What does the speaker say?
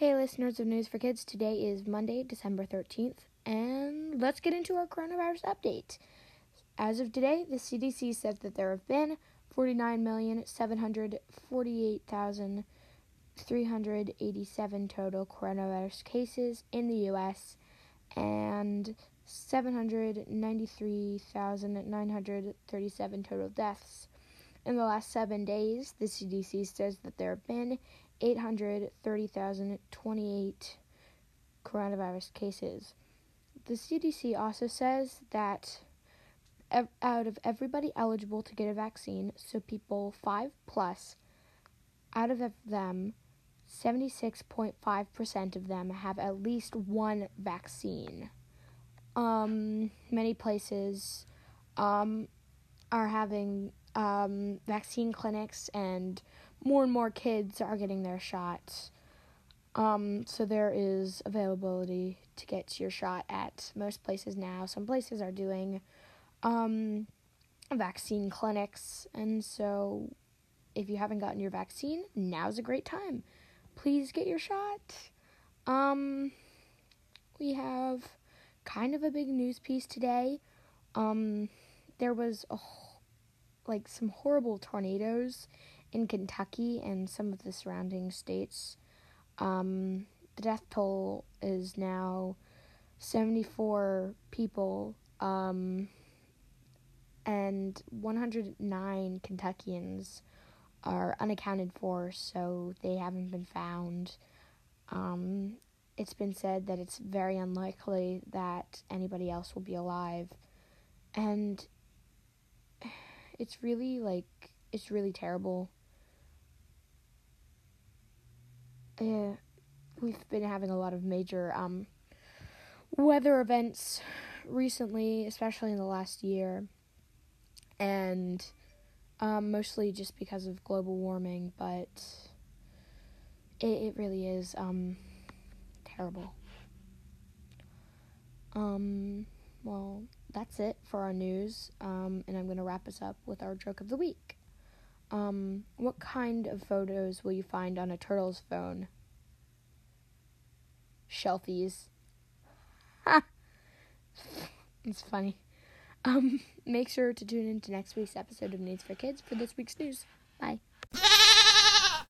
Hey, listeners of News for Kids. Today is Monday, December 13th, and let's get into our coronavirus update. As of today, the CDC says that there have been 49,748,387 total coronavirus cases in the U.S. and 793,937 total deaths. In the last seven days, the CDC says that there have been 830,028 coronavirus cases. The CDC also says that ev- out of everybody eligible to get a vaccine, so people 5 plus, out of them, 76.5% of them have at least one vaccine. Um, many places um, are having um, vaccine clinics, and more and more kids are getting their shots. Um, so there is availability to get your shot at most places now. Some places are doing um, vaccine clinics, and so if you haven't gotten your vaccine, now's a great time. Please get your shot. Um, we have kind of a big news piece today. Um, there was a like some horrible tornadoes in Kentucky and some of the surrounding states. Um, the death toll is now 74 people, um, and 109 Kentuckians are unaccounted for, so they haven't been found. Um, it's been said that it's very unlikely that anybody else will be alive. And it's really like it's really terrible. Uh, we've been having a lot of major um, weather events recently, especially in the last year, and um, mostly just because of global warming. But it it really is um, terrible. Um, well, that's it for our news, um, and I'm going to wrap us up with our joke of the week. Um, what kind of photos will you find on a turtle's phone? Shelfies. Ha! it's funny. Um, make sure to tune in to next week's episode of News for Kids for this week's news. Bye.